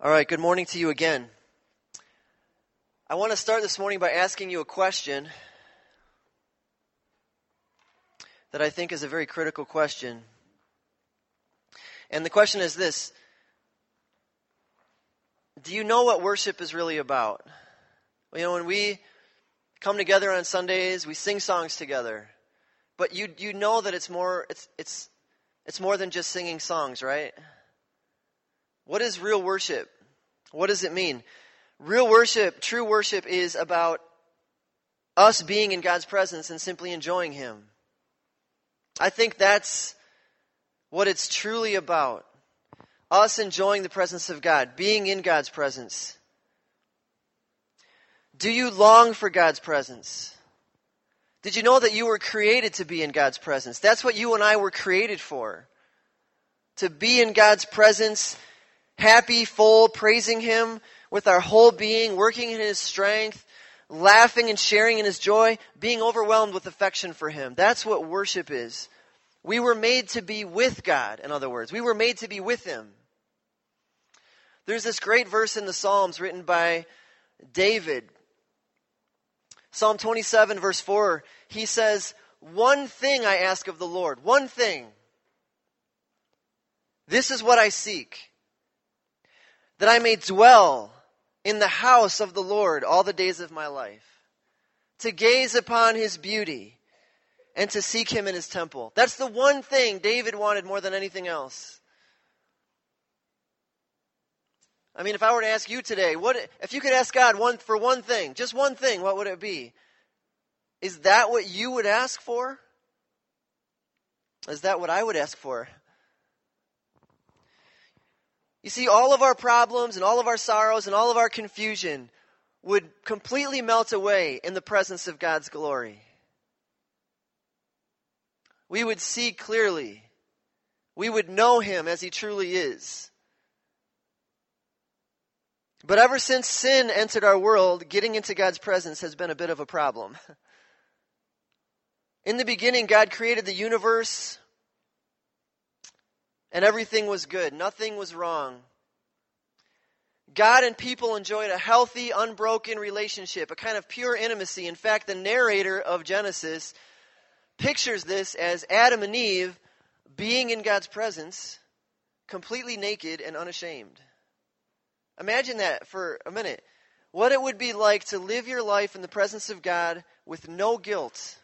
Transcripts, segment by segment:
All right, good morning to you again. I want to start this morning by asking you a question that I think is a very critical question. And the question is this Do you know what worship is really about? You know, when we come together on Sundays, we sing songs together. But you, you know that it's more, it's, it's, it's more than just singing songs, right? What is real worship? What does it mean? Real worship, true worship, is about us being in God's presence and simply enjoying Him. I think that's what it's truly about. Us enjoying the presence of God, being in God's presence. Do you long for God's presence? Did you know that you were created to be in God's presence? That's what you and I were created for. To be in God's presence happy, full, praising Him with our whole being, working in His strength, laughing and sharing in His joy, being overwhelmed with affection for Him. That's what worship is. We were made to be with God, in other words. We were made to be with Him. There's this great verse in the Psalms written by David. Psalm 27, verse 4, he says, One thing I ask of the Lord, one thing. This is what I seek that I may dwell in the house of the Lord all the days of my life, to gaze upon his beauty and to seek him in his temple. That's the one thing David wanted more than anything else. I mean, if I were to ask you today, what if you could ask God one for one thing, just one thing, what would it be? Is that what you would ask for? Is that what I would ask for? You see, all of our problems and all of our sorrows and all of our confusion would completely melt away in the presence of God's glory. We would see clearly. We would know Him as He truly is. But ever since sin entered our world, getting into God's presence has been a bit of a problem. In the beginning, God created the universe and everything was good. Nothing was wrong. God and people enjoyed a healthy, unbroken relationship, a kind of pure intimacy. In fact, the narrator of Genesis pictures this as Adam and Eve being in God's presence, completely naked and unashamed. Imagine that for a minute. What it would be like to live your life in the presence of God with no guilt,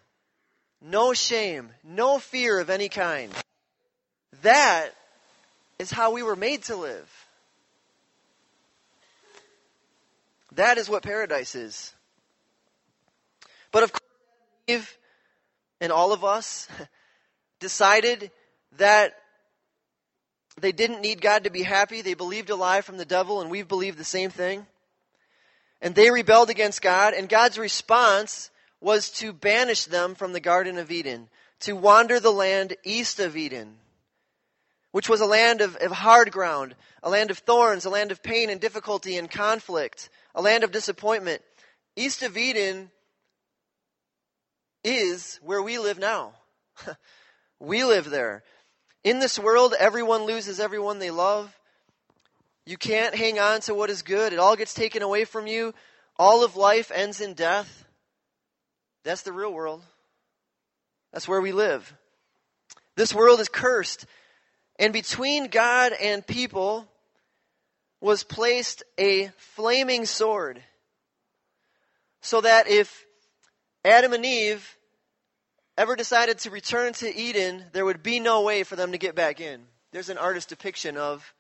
no shame, no fear of any kind. That is how we were made to live. That is what paradise is. But of course, Eve and all of us decided that they didn't need God to be happy. They believed a lie from the devil, and we've believed the same thing. And they rebelled against God, and God's response was to banish them from the Garden of Eden, to wander the land east of Eden which was a land of, of hard ground, a land of thorns, a land of pain and difficulty and conflict, a land of disappointment. East of Eden is where we live now. we live there. In this world, everyone loses everyone they love. You can't hang on to what is good. It all gets taken away from you. All of life ends in death. That's the real world. That's where we live. This world is cursed. And between God and people was placed a flaming sword. So that if Adam and Eve ever decided to return to Eden, there would be no way for them to get back in. There's an artist's depiction of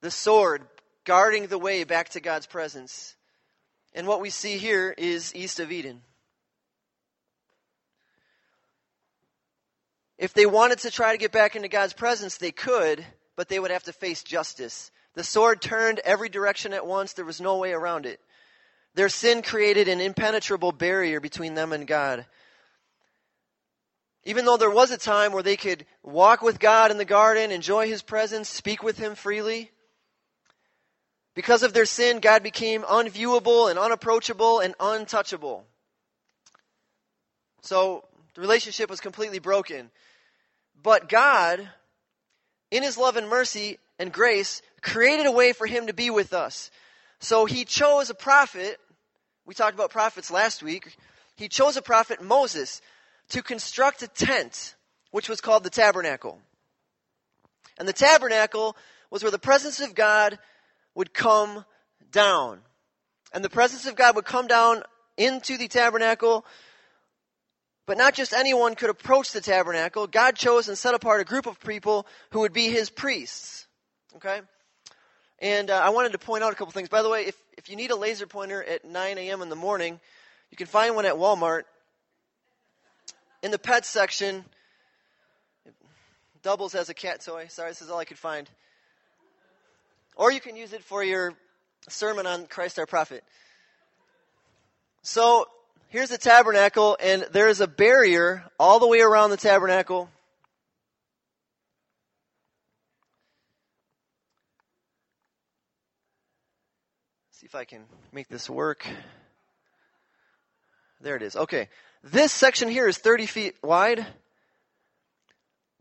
the sword guarding the way back to God's presence. And what we see here is east of Eden. If they wanted to try to get back into God's presence, they could, but they would have to face justice. The sword turned every direction at once, there was no way around it. Their sin created an impenetrable barrier between them and God. Even though there was a time where they could walk with God in the garden, enjoy His presence, speak with Him freely, because of their sin, God became unviewable and unapproachable and untouchable. So the relationship was completely broken. But God, in His love and mercy and grace, created a way for him to be with us. So he chose a prophet. We talked about prophets last week. He chose a prophet, Moses, to construct a tent, which was called the tabernacle. And the tabernacle was where the presence of God would come down. And the presence of God would come down into the tabernacle. But not just anyone could approach the tabernacle. God chose and set apart a group of people who would be his priests. Okay? And uh, I wanted to point out a couple things. By the way, if, if you need a laser pointer at 9 a.m. in the morning, you can find one at Walmart. In the pet section, doubles as a cat toy. Sorry, this is all I could find. Or you can use it for your sermon on Christ our prophet. So here's the tabernacle, and there is a barrier all the way around the tabernacle. See if I can make this work. There it is. Okay. This section here is 30 feet wide.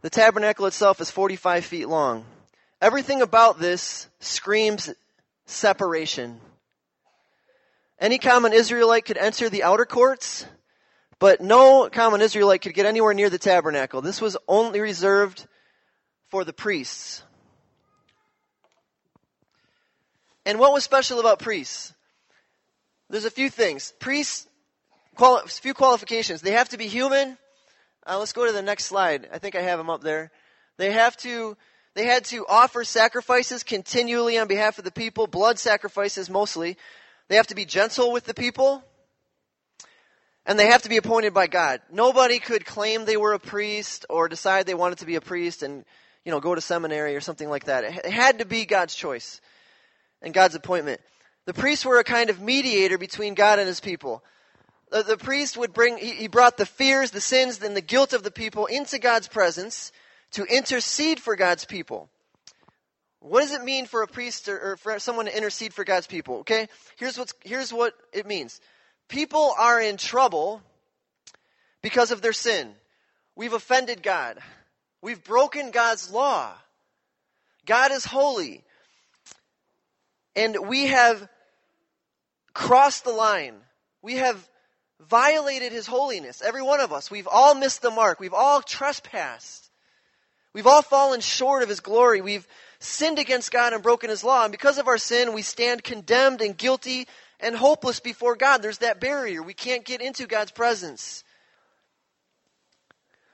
The tabernacle itself is 45 feet long. Everything about this screams separation. Any common Israelite could enter the outer courts, but no common Israelite could get anywhere near the tabernacle. This was only reserved for the priests. And what was special about priests? There's a few things. Priests, quali- few qualifications. They have to be human. Uh, let's go to the next slide. I think I have them up there. They have to, they had to offer sacrifices continually on behalf of the people, blood sacrifices mostly. They have to be gentle with the people. And they have to be appointed by God. Nobody could claim they were a priest or decide they wanted to be a priest and, you know, go to seminary or something like that. It had to be God's choice and God's appointment. The priests were a kind of mediator between God and his people. The, the priest would bring, he, he brought the fears, the sins, and the guilt of the people into God's presence to intercede for God's people. What does it mean for a priest or, or for someone to intercede for God's people? Okay? Here's, what's, here's what it means. People are in trouble because of their sin. We've offended God. We've broken God's law. God is holy. And we have crossed the line. We have violated his holiness. Every one of us. We've all missed the mark. We've all trespassed. We've all fallen short of his glory. We've sinned against God and broken his law. And because of our sin, we stand condemned and guilty and hopeless before God. There's that barrier. We can't get into God's presence.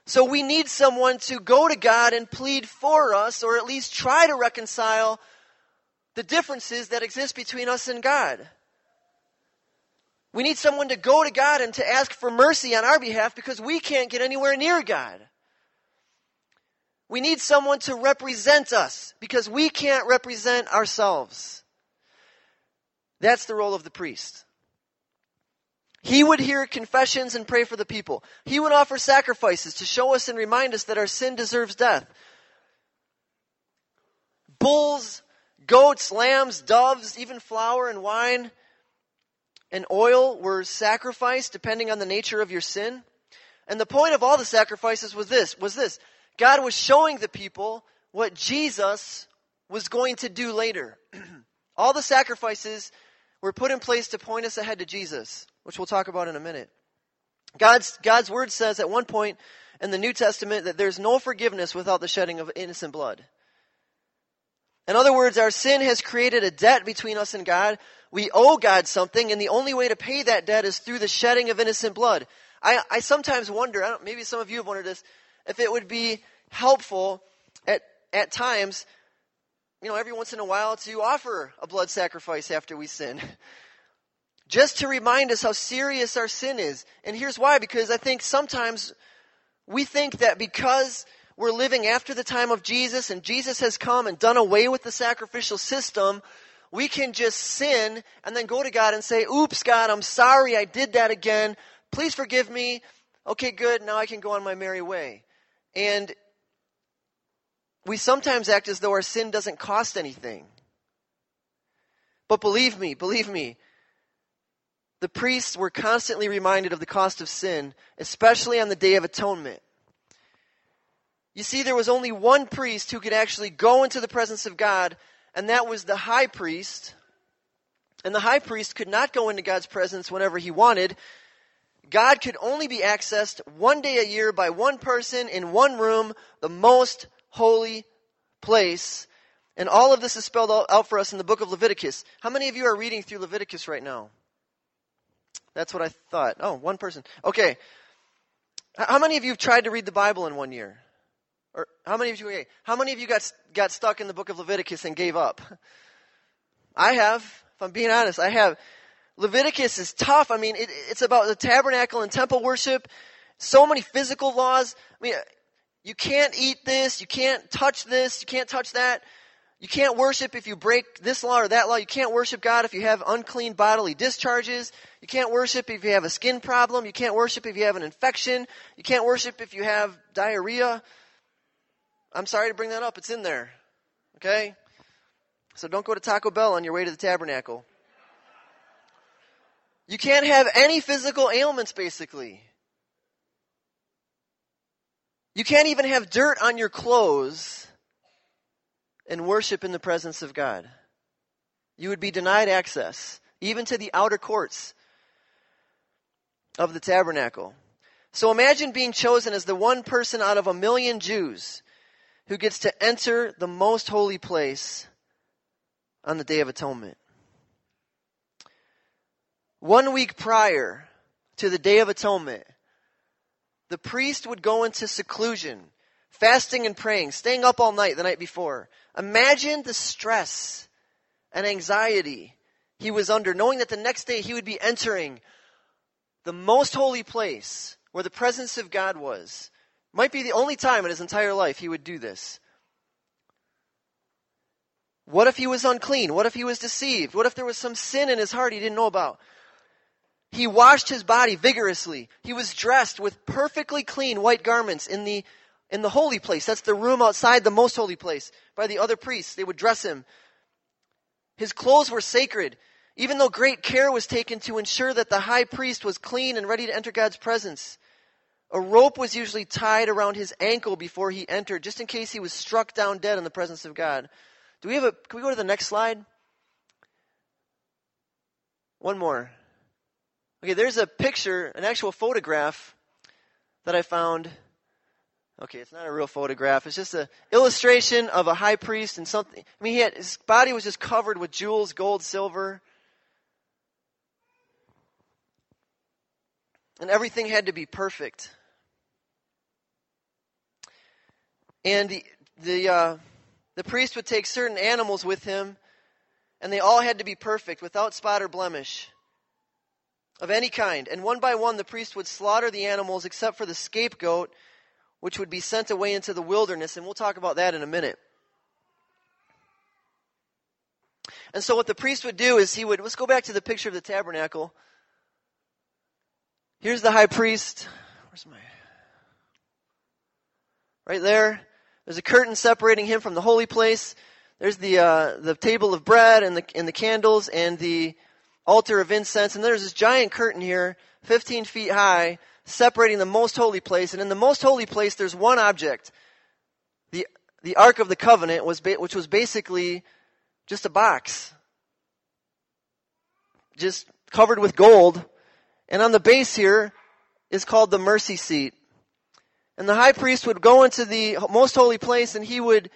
So we need someone to go to God and plead for us, or at least try to reconcile the differences that exist between us and God. We need someone to go to God and to ask for mercy on our behalf because we can't get anywhere near God. We need someone to represent us because we can't represent ourselves. That's the role of the priest. He would hear confessions and pray for the people. He would offer sacrifices to show us and remind us that our sin deserves death. Bulls Goats, lambs, doves, even flour and wine and oil were sacrificed depending on the nature of your sin. And the point of all the sacrifices was this, was this. God was showing the people what Jesus was going to do later. all the sacrifices were put in place to point us ahead to Jesus, which we'll talk about in a minute. God's, God's word says at one point in the New Testament that there's no forgiveness without the shedding of innocent blood. In other words, our sin has created a debt between us and God. We owe God something, and the only way to pay that debt is through the shedding of innocent blood. I, I sometimes wonder, maybe some of you have wondered this, if it would be helpful at, at times, you know, every once in a while to offer a blood sacrifice after we sin. Just to remind us how serious our sin is. And here's why, because I think sometimes we think that because we're living after the time of Jesus and Jesus has come and done away with the sacrificial system, we can just sin and then go to God and say, Oops, God, I'm sorry I did that again. Please forgive me. Okay, good. Now I can go on my merry way. And we sometimes act as though our sin doesn't cost anything. But believe me, believe me, the priests were constantly reminded of the cost of sin, especially on the Day of Atonement. You see, there was only one priest who could actually go into the presence of God and that was the high priest. And the high priest could not go into God's presence whenever he wanted. God could only be accessed one day a year by one person in one room, the most holy place. And all of this is spelled out for us in the book of Leviticus. How many of you are reading through Leviticus right now? That's what I thought. Oh, one person. Okay. How many of you have tried to read the Bible in one year? Or how many of you? Okay, how many of you got got stuck in the book of Leviticus and gave up? I have. If I'm being honest, I have. Leviticus is tough. I mean, it, it's about the tabernacle and temple worship. So many physical laws. I mean, you can't eat this. You can't touch this. You can't touch that. You can't worship if you break this law or that law. You can't worship God if you have unclean bodily discharges. You can't worship if you have a skin problem. You can't worship if you have an infection. You can't worship if you have diarrhea. I'm sorry to bring that up. It's in there. Okay? So don't go to Taco Bell on your way to the tabernacle. You can't have any physical ailments, basically. You can't even have dirt on your clothes and worship in the presence of God. You would be denied access, even to the outer courts of the tabernacle. So imagine being chosen as the one person out of a million Jews who gets to enter the most holy place on the Day of Atonement. One week prior to the Day of Atonement, the priest would go into seclusion, fasting and praying, staying up all night the night before, Imagine the stress and anxiety he was under, knowing that the next day he would be entering the most holy place where the presence of God was. Might be the only time in his entire life he would do this. What if he was unclean? What if he was deceived? What if there was some sin in his heart he didn't know about? He washed his body vigorously. He was dressed with perfectly clean white garments in the in the holy place. That's the room outside the most holy place by the other priests. They would dress him. His clothes were sacred, even though great care was taken to ensure that the high priest was clean and ready to enter God's presence. A rope was usually tied around his ankle before he entered, just in case he was struck down dead in the presence of God. Do we have a, can we go to the next slide? One more. Okay, there's a picture, an actual photograph that I found Okay, it's not a real photograph. It's just an illustration of a high priest and something. I mean, he had, his body was just covered with jewels, gold, silver. And everything had to be perfect. And the, the, uh, the priest would take certain animals with him, and they all had to be perfect, without spot or blemish of any kind. And one by one, the priest would slaughter the animals except for the scapegoat which would be sent away into the wilderness, and we'll talk about that in a minute. And so, what the priest would do is he would, let's go back to the picture of the tabernacle. Here's the high priest. Where's my. Right there. There's a curtain separating him from the holy place. There's the, uh, the table of bread and the, and the candles and the altar of incense. And there's this giant curtain here, 15 feet high, separating the most holy place. And in the most holy place, there's one object. The, the Ark of the Covenant, was ba- which was basically just a box. Just covered with gold. And on the base here is called the mercy seat. And the high priest would go into the most holy place and he would,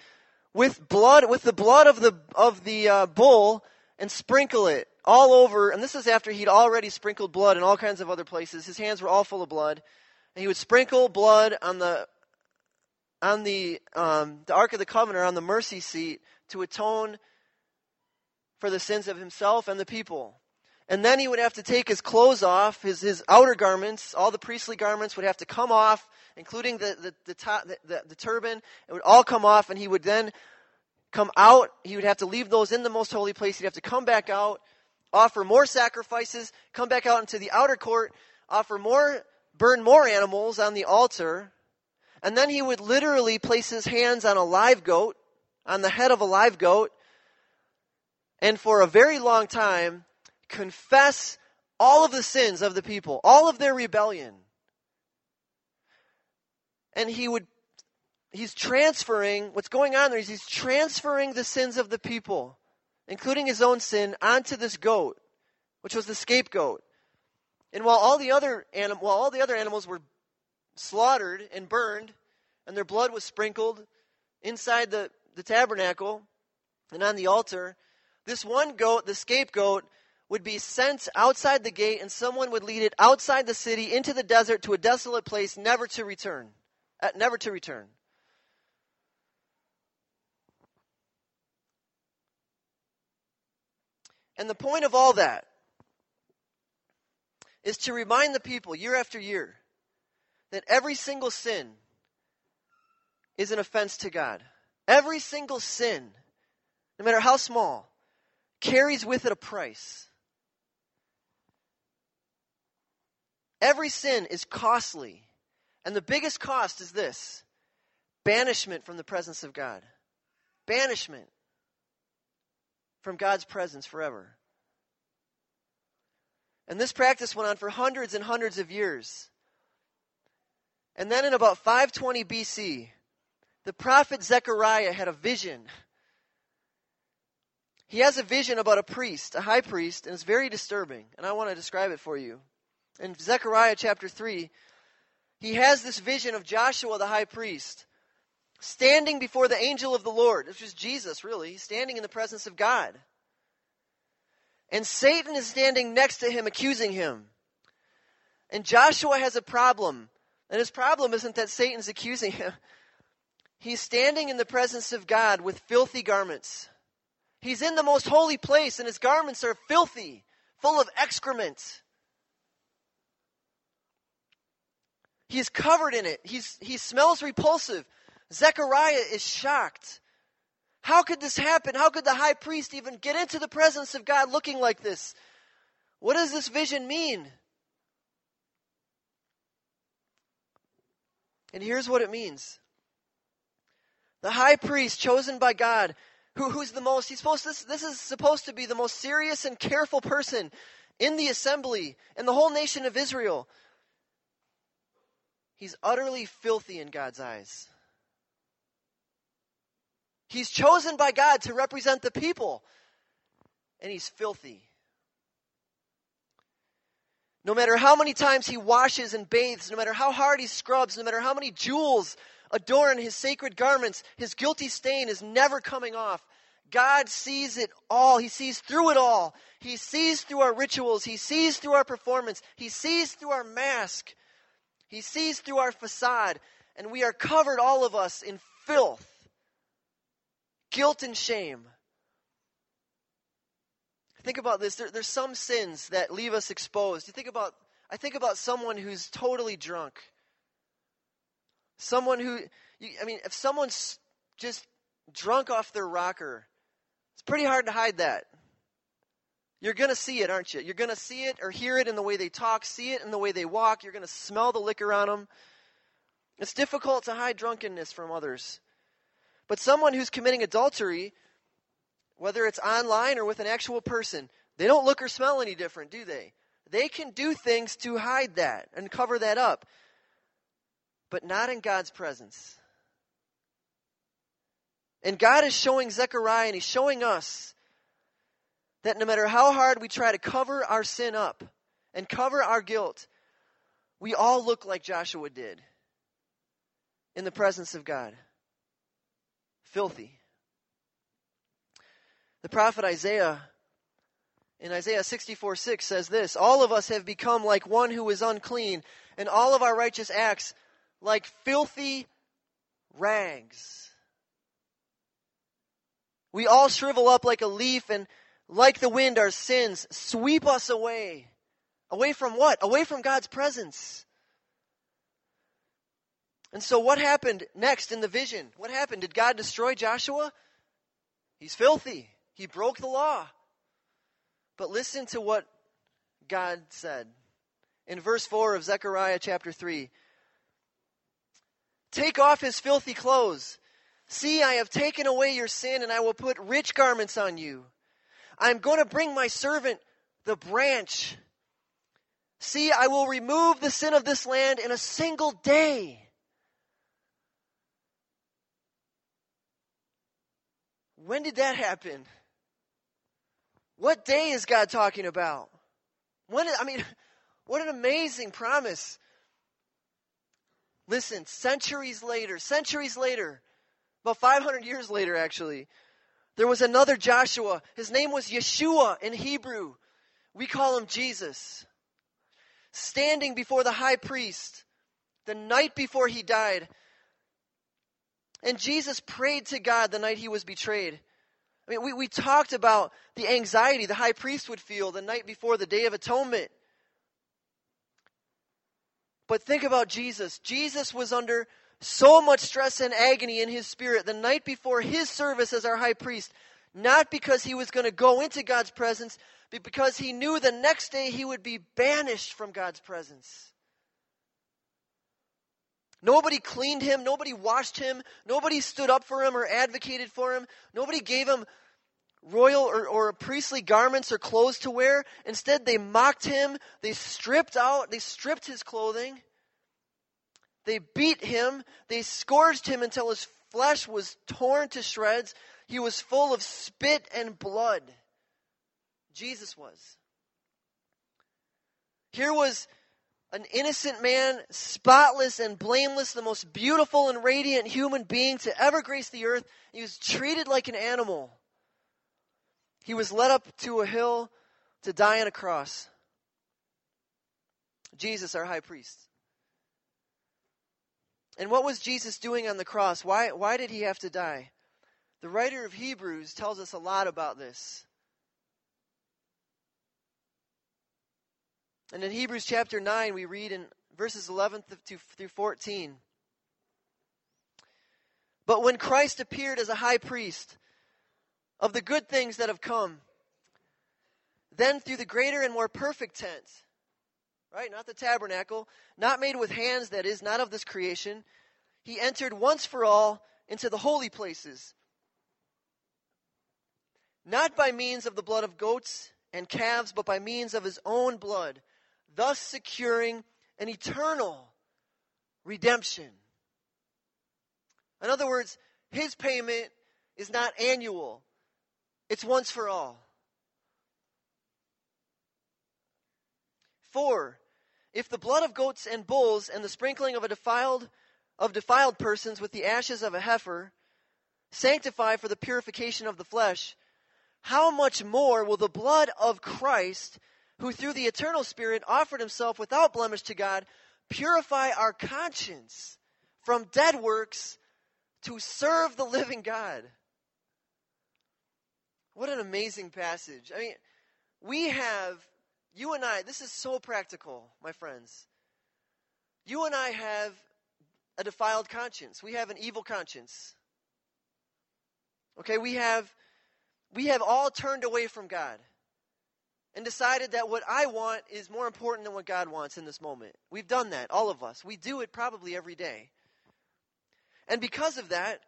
with blood, with the blood of the, of the uh, bull, and sprinkle it all over, and this is after he'd already sprinkled blood in all kinds of other places. His hands were all full of blood. And he would sprinkle blood on the on the um, the Ark of the Covenant on the mercy seat to atone for the sins of himself and the people. And then he would have to take his clothes off, his, his outer garments, all the priestly garments would have to come off, including the, the, the, top, the, the, the turban. It would all come off, and he would then come out. He would have to leave those in the most holy place. He'd have to come back out offer more sacrifices, come back out into the outer court, offer more, burn more animals on the altar, and then he would literally place his hands on a live goat, on the head of a live goat, and for a very long time confess all of the sins of the people, all of their rebellion. And he would he's transferring, what's going on there is he's transferring the sins of the people, including his own sin, onto this goat, which was the scapegoat. And while all the other anim- while all the other animals were slaughtered and burned, and their blood was sprinkled inside the, the tabernacle and on the altar, this one goat, the scapegoat, would be sent outside the gate, and someone would lead it outside the city into the desert to a desolate place, never to return. Uh, never to return. And the point of all that is to remind the people year after year that every single sin is an offense to God. Every single sin, no matter how small, carries with it a price. Every sin is costly. And the biggest cost is this banishment from the presence of God. Banishment from God's presence forever. And this practice went on for hundreds and hundreds of years. And then in about 520 BC, the prophet Zechariah had a vision. He has a vision about a priest, a high priest, and it's very disturbing. And I want to describe it for you. In Zechariah chapter 3, he has this vision of Joshua the high priest standing before the angel of the Lord, which is Jesus, really, standing in the presence of God. And Satan is standing next to him, accusing him. And Joshua has a problem. And his problem isn't that Satan's accusing him. He's standing in the presence of God with filthy garments. He's in the most holy place, and his garments are filthy, full of excrement. He's covered in it. He's, he smells repulsive. Zechariah is shocked. How could this happen? How could the high priest even get into the presence of God looking like this? What does this vision mean? And here's what it means the high priest chosen by God, who, who's the most, he's supposed to, this is supposed to be the most serious and careful person in the assembly and the whole nation of Israel. He's utterly filthy in God's eyes. He's chosen by God to represent the people, and he's filthy. No matter how many times he washes and bathes, no matter how hard he scrubs, no matter how many jewels adorn his sacred garments, his guilty stain is never coming off. God sees it all. He sees through it all. He sees through our rituals. He sees through our performance. He sees through our mask. He sees through our facade. And we are covered, all of us, in filth guilt and shame. Think about this. There, there's some sins that leave us exposed. You think about, I think about someone who's totally drunk. Someone who, you, I mean, if someone's just drunk off their rocker, it's pretty hard to hide that. You're going to see it, aren't you? You're going to see it or hear it in the way they talk, see it in the way they walk. You're going to smell the liquor on them. It's difficult to hide drunkenness from others. But someone who's committing adultery, whether it's online or with an actual person, they don't look or smell any different, do they? They can do things to hide that and cover that up, but not in God's presence. And God is showing Zechariah and He's showing us that no matter how hard we try to cover our sin up and cover our guilt, we all look like Joshua did in the presence of God filthy. The prophet Isaiah in Isaiah 64 6 says this All of us have become like one who is unclean, and all of our righteous acts like filthy rags. We all shrivel up like a leaf, and like the wind, our sins sweep us away. Away from what? Away from God's presence. And so, what happened next in the vision? What happened? Did God destroy Joshua? He's filthy. He broke the law. But listen to what God said in verse 4 of Zechariah chapter 3 Take off his filthy clothes. See, I have taken away your sin, and I will put rich garments on you. I'm going to bring my servant the branch. See, I will remove the sin of this land in a single day. When did that happen? What day is God talking about? When, I mean, what an amazing promise. Listen, centuries later, centuries later, about 500 years later, actually, there was another Joshua. His name was Yeshua in Hebrew. We call him Jesus. Standing before the high priest the night before he died. And Jesus prayed to God the night he was betrayed. I mean, we, we talked about the anxiety the high priest would feel the night before the Day of Atonement. But think about Jesus. Jesus was under so much stress and agony in his spirit the night before his service as our high priest, not because he was going to go into God's presence, but because he knew the next day he would be banished from God's presence. Nobody cleaned him. Nobody washed him. Nobody stood up for him or advocated for him. Nobody gave him royal or, or priestly garments or clothes to wear. Instead, they mocked him. They stripped out, they stripped his clothing. They beat him. They scourged him until his flesh was torn to shreds. He was full of spit and blood. Jesus was. Here was an innocent man, spotless and blameless, the most beautiful and radiant human being to ever grace the earth. He was treated like an animal. He was led up to a hill to die on a cross. Jesus, our high priest. And what was Jesus doing on the cross? Why, why did he have to die? The writer of Hebrews tells us a lot about this. And in Hebrews chapter 9, we read in verses 11 through 14. But when Christ appeared as a high priest of the good things that have come, then through the greater and more perfect tent, right? Not the tabernacle, not made with hands, that is, not of this creation, he entered once for all into the holy places, not by means of the blood of goats and calves, but by means of his own blood thus securing an eternal redemption. In other words, his payment is not annual, it's once for all. For, if the blood of goats and bulls and the sprinkling of a defiled of defiled persons with the ashes of a heifer sanctify for the purification of the flesh, how much more will the blood of Christ who through the eternal Spirit offered himself without blemish to God, purify our conscience from dead works to serve the living God. What an amazing passage. I mean, we have, you and I, this is so practical, my friends. You and I have a defiled conscience. We have an evil conscience. Okay, we have we have all turned away from God and decided that what I want is more important than what God wants in this moment. We've done that, all of us. We do it probably every day. And because of that,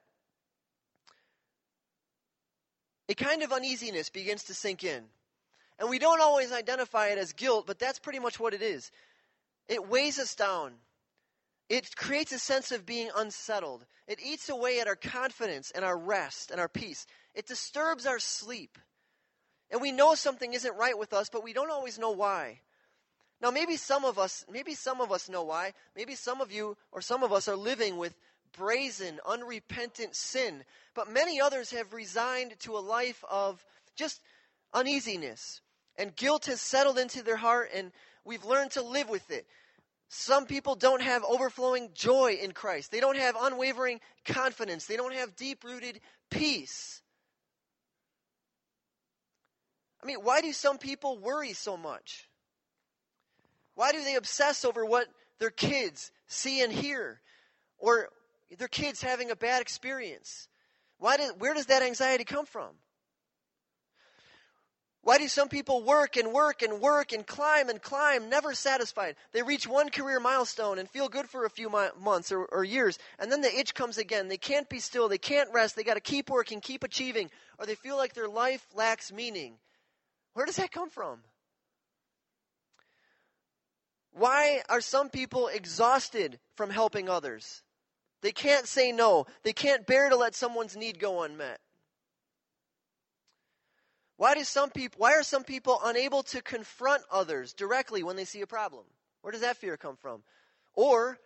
a kind of uneasiness begins to sink in. And we don't always identify it as guilt, but that's pretty much what it is. It weighs us down. It creates a sense of being unsettled. It eats away at our confidence and our rest and our peace. It disturbs our sleep. And we know something isn't right with us, but we don't always know why. Now maybe some of us, maybe some of us know why. Maybe some of you or some of us are living with brazen, unrepentant sin, but many others have resigned to a life of just uneasiness. And guilt has settled into their heart and we've learned to live with it. Some people don't have overflowing joy in Christ. They don't have unwavering confidence. They don't have deep rooted peace. I mean, why do some people worry so much? Why do they obsess over what their kids see and hear? Or their kids having a bad experience? Why do, where does that anxiety come from? Why do some people work and work and work and climb and climb, never satisfied? They reach one career milestone and feel good for a few months or, or years, and then the itch comes again. They can't be still, they can't rest, they got to keep working, keep achieving, or they feel like their life lacks meaning. Where does that come from? Why are some people exhausted from helping others? They can't say no. They can't bear to let someone's need go unmet. Why do some people why are some people unable to confront others directly when they see a problem? Where does that fear come from? Or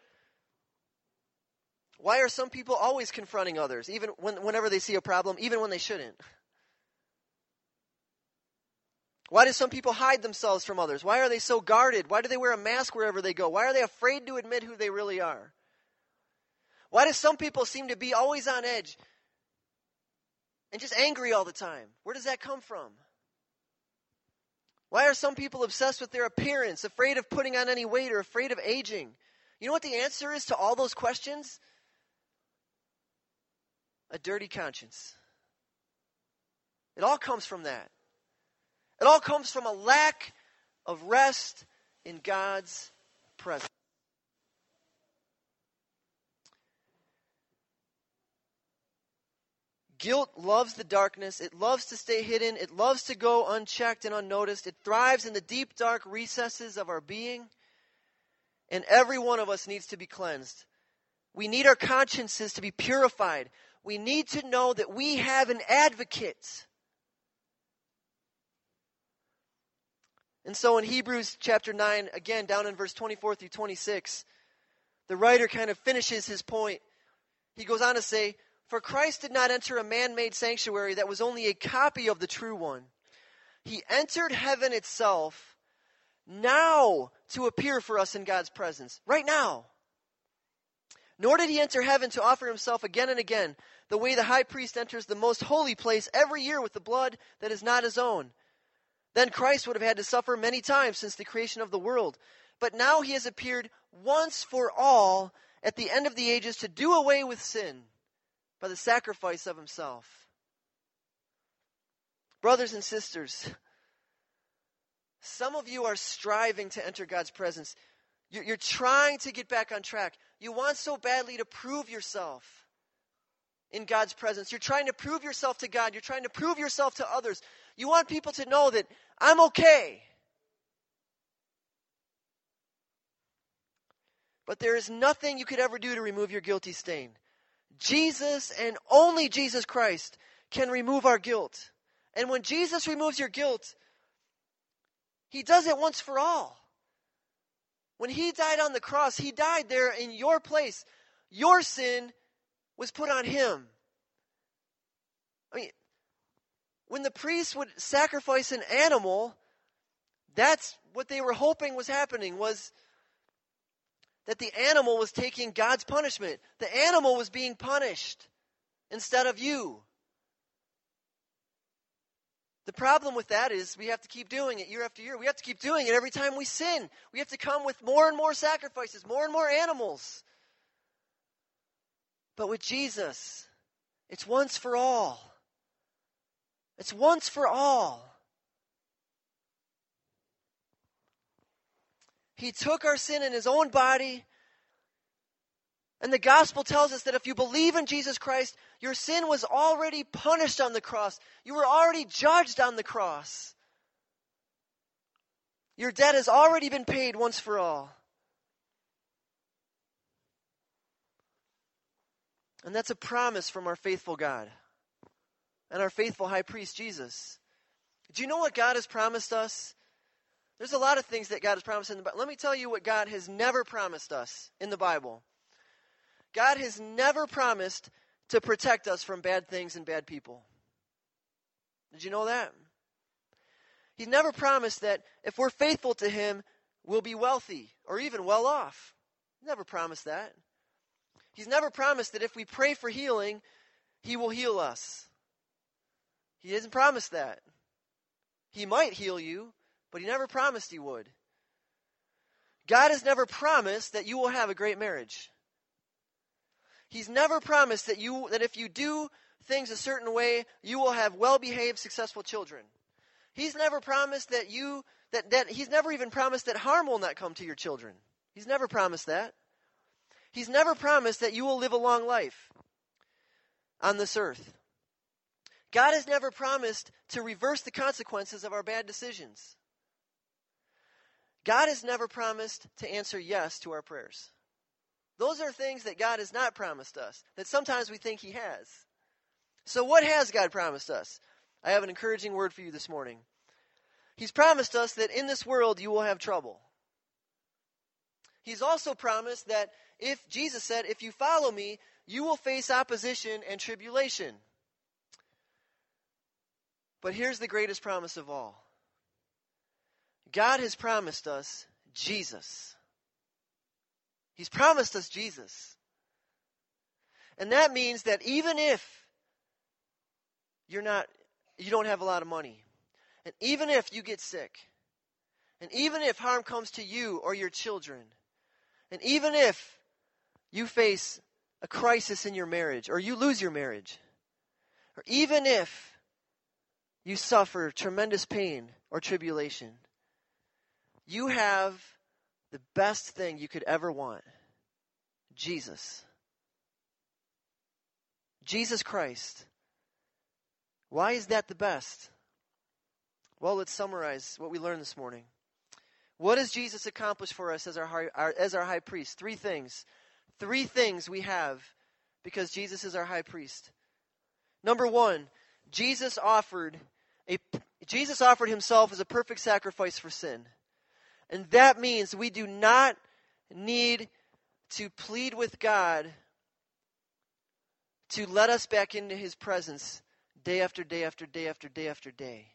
why are some people always confronting others, even when, whenever they see a problem, even when they shouldn't? Why do some people hide themselves from others? Why are they so guarded? Why do they wear a mask wherever they go? Why are they afraid to admit who they really are? Why do some people seem to be always on edge and just angry all the time? Where does that come from? Why are some people obsessed with their appearance, afraid of putting on any weight, or afraid of aging? You know what the answer is to all those questions? A dirty conscience. It all comes from that. It all comes from a lack of rest in God's presence. Guilt loves the darkness. It loves to stay hidden. It loves to go unchecked and unnoticed. It thrives in the deep, dark recesses of our being. And every one of us needs to be cleansed. We need our consciences to be purified. We need to know that we have an advocate. And so in Hebrews chapter 9, again, down in verse 24 through 26, the writer kind of finishes his point. He goes on to say, for Christ did not enter a man made sanctuary that was only a copy of the true one. He entered heaven itself now to appear for us in God's presence. Right now. Nor did he enter heaven to offer himself again and again, the way the high priest enters the most holy place every year with the blood that is not his own. Then Christ would have had to suffer many times since the creation of the world. But now he has appeared once for all at the end of the ages to do away with sin by the sacrifice of himself. Brothers and sisters, some of you are striving to enter God's presence. You're, trying to get back on track. You want so badly to prove yourself in God's presence. You're trying to prove yourself to God. You're trying to prove yourself to others. You want people to know that I'm okay. But there is nothing you could ever do to remove your guilty stain. Jesus and only Jesus Christ can remove our guilt. And when Jesus removes your guilt, he does it once for all. When he died on the cross, he died there in your place. Your sin was put on him. I mean, when the priests would sacrifice an animal, that's what they were hoping was happening was that the animal was taking God's punishment. The animal was being punished instead of you. The problem with that is we have to keep doing it year after year. We have to keep doing it every time we sin. We have to come with more and more sacrifices, more and more animals. But with Jesus, it's once for all. It's once for all. He took our sin in his own body. And the gospel tells us that if you believe in Jesus Christ, your sin was already punished on the cross. You were already judged on the cross. Your debt has already been paid once for all. And that's a promise from our faithful God and our faithful high priest, Jesus. Do you know what God has promised us? There's a lot of things that God has promised in the Bible. Let me tell you what God has never promised us in the Bible. God has never promised to protect us from bad things and bad people. Did you know that? He's never promised that if we're faithful to Him, we'll be wealthy or even well off. Never promised that. He's never promised that if we pray for healing, He will heal us. He hasn't promise that. He might heal you, but he never promised he would. God has never promised that you will have a great marriage. He's never promised that you that if you do things a certain way, you will have well-behaved, successful children. He's never promised that you that, that he's never even promised that harm will not come to your children. He's never promised that. He's never promised that you will live a long life on this earth. God has never promised to reverse the consequences of our bad decisions. God has never promised to answer yes to our prayers. Those are things that God has not promised us, that sometimes we think He has. So, what has God promised us? I have an encouraging word for you this morning. He's promised us that in this world you will have trouble. He's also promised that if, Jesus said, if you follow me, you will face opposition and tribulation. But here's the greatest promise of all God has promised us Jesus. He's promised us Jesus. And that means that even if you're not you don't have a lot of money, and even if you get sick, and even if harm comes to you or your children, and even if you face a crisis in your marriage or you lose your marriage, or even if you suffer tremendous pain or tribulation, you have the best thing you could ever want Jesus. Jesus Christ. Why is that the best? Well, let's summarize what we learned this morning. What does Jesus accomplish for us as our, high, our, as our high priest? Three things. Three things we have because Jesus is our high priest. Number one, Jesus offered a Jesus offered himself as a perfect sacrifice for sin. And that means we do not need to plead with God to let us back into his presence day after day after day after day after day.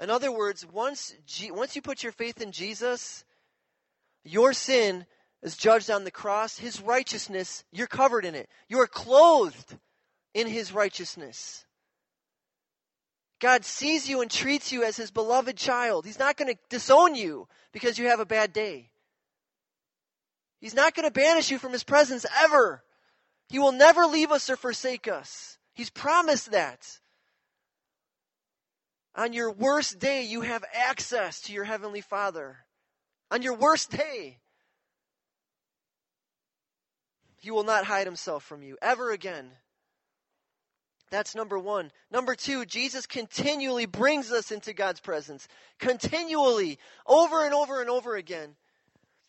In other words, once, once you put your faith in Jesus, your sin is judged on the cross. His righteousness, you're covered in it. You are clothed in his righteousness. God sees you and treats you as his beloved child. He's not going to disown you because you have a bad day. He's not going to banish you from his presence ever. He will never leave us or forsake us. He's promised that. On your worst day, you have access to your Heavenly Father. On your worst day, He will not hide Himself from you ever again. That's number one. Number two, Jesus continually brings us into God's presence. Continually, over and over and over again.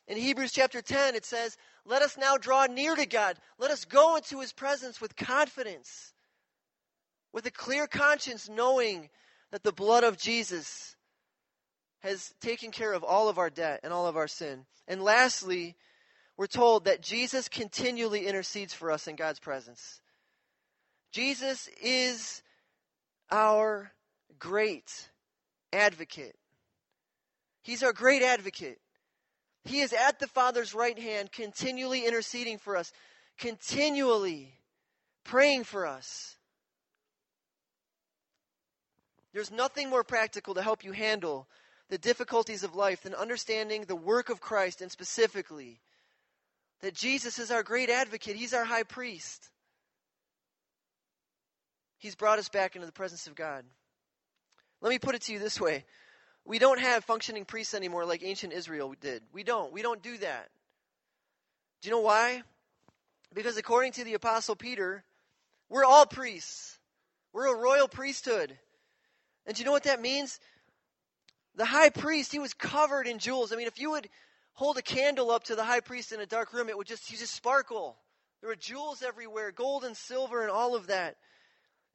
In Hebrews chapter 10, it says, Let us now draw near to God. Let us go into his presence with confidence, with a clear conscience, knowing that the blood of Jesus has taken care of all of our debt and all of our sin. And lastly, we're told that Jesus continually intercedes for us in God's presence. Jesus is our great advocate. He's our great advocate. He is at the Father's right hand, continually interceding for us, continually praying for us. There's nothing more practical to help you handle the difficulties of life than understanding the work of Christ and specifically that Jesus is our great advocate, He's our high priest. He's brought us back into the presence of God. Let me put it to you this way we don't have functioning priests anymore like ancient Israel did. We don't. We don't do that. Do you know why? Because according to the Apostle Peter, we're all priests. We're a royal priesthood. And do you know what that means? The high priest, he was covered in jewels. I mean, if you would hold a candle up to the high priest in a dark room, it would just, he just sparkle. There were jewels everywhere, gold and silver and all of that.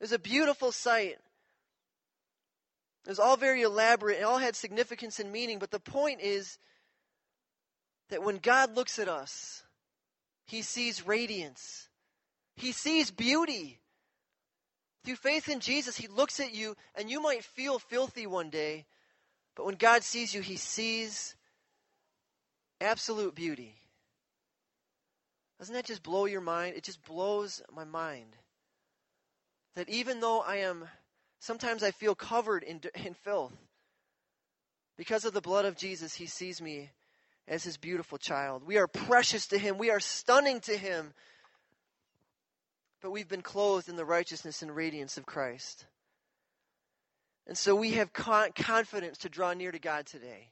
Was a beautiful sight. It was all very elaborate. It all had significance and meaning. But the point is that when God looks at us, he sees radiance, he sees beauty. Through faith in Jesus, he looks at you, and you might feel filthy one day, but when God sees you, he sees absolute beauty. Doesn't that just blow your mind? It just blows my mind. That even though I am Sometimes I feel covered in, in filth. Because of the blood of Jesus, he sees me as his beautiful child. We are precious to him, we are stunning to him. But we've been clothed in the righteousness and radiance of Christ. And so we have confidence to draw near to God today.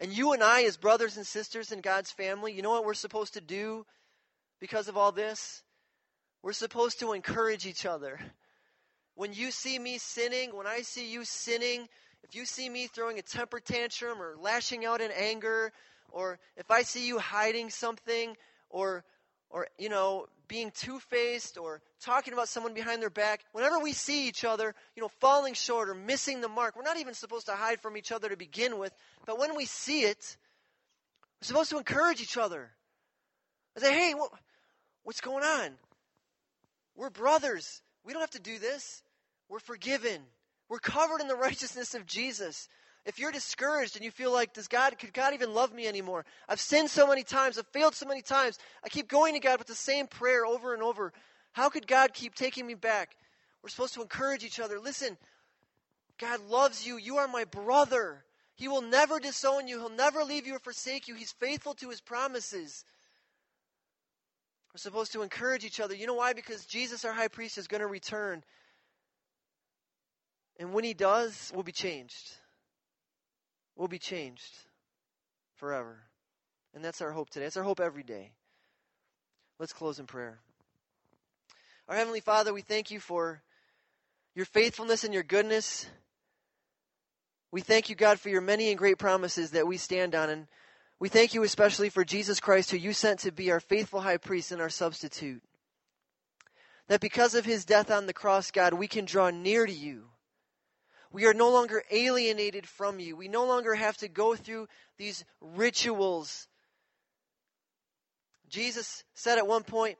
And you and I, as brothers and sisters in God's family, you know what we're supposed to do because of all this? We're supposed to encourage each other. When you see me sinning, when I see you sinning, if you see me throwing a temper tantrum or lashing out in anger, or if I see you hiding something or or you know being two faced or talking about someone behind their back, whenever we see each other, you know, falling short or missing the mark, we're not even supposed to hide from each other to begin with. But when we see it, we're supposed to encourage each other. I say, hey, what, what's going on? We're brothers. We don't have to do this. We're forgiven. We're covered in the righteousness of Jesus. If you're discouraged and you feel like, does God, could God even love me anymore? I've sinned so many times. I've failed so many times. I keep going to God with the same prayer over and over. How could God keep taking me back? We're supposed to encourage each other. Listen, God loves you. You are my brother. He will never disown you. He'll never leave you or forsake you. He's faithful to his promises. We're supposed to encourage each other. You know why? Because Jesus, our high priest, is going to return. And when he does, we'll be changed We'll be changed forever. And that's our hope today. That's our hope every day. Let's close in prayer. Our Heavenly Father, we thank you for your faithfulness and your goodness. We thank you, God, for your many and great promises that we stand on. And we thank you especially for Jesus Christ, who you sent to be our faithful high priest and our substitute. That because of his death on the cross, God, we can draw near to you. We are no longer alienated from you. We no longer have to go through these rituals. Jesus said at one point,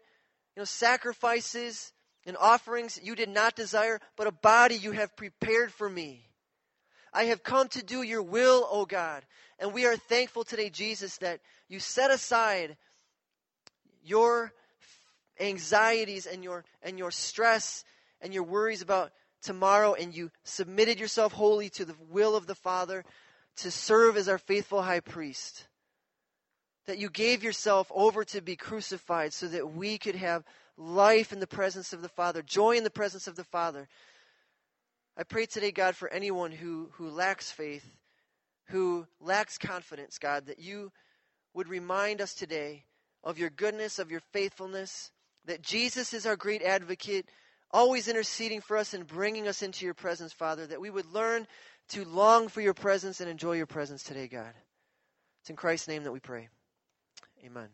you know, sacrifices and offerings you did not desire, but a body you have prepared for me. I have come to do your will, O God. And we are thankful today, Jesus, that you set aside your anxieties and your and your stress and your worries about tomorrow and you submitted yourself wholly to the will of the Father to serve as our faithful high priest. That you gave yourself over to be crucified so that we could have life in the presence of the Father, joy in the presence of the Father. I pray today, God, for anyone who, who lacks faith, who lacks confidence, God, that you would remind us today of your goodness, of your faithfulness, that Jesus is our great advocate always interceding for us and bringing us into your presence, Father, that we would learn to long for your presence and enjoy your presence today, God. It's in Christ's name that we pray. Amen.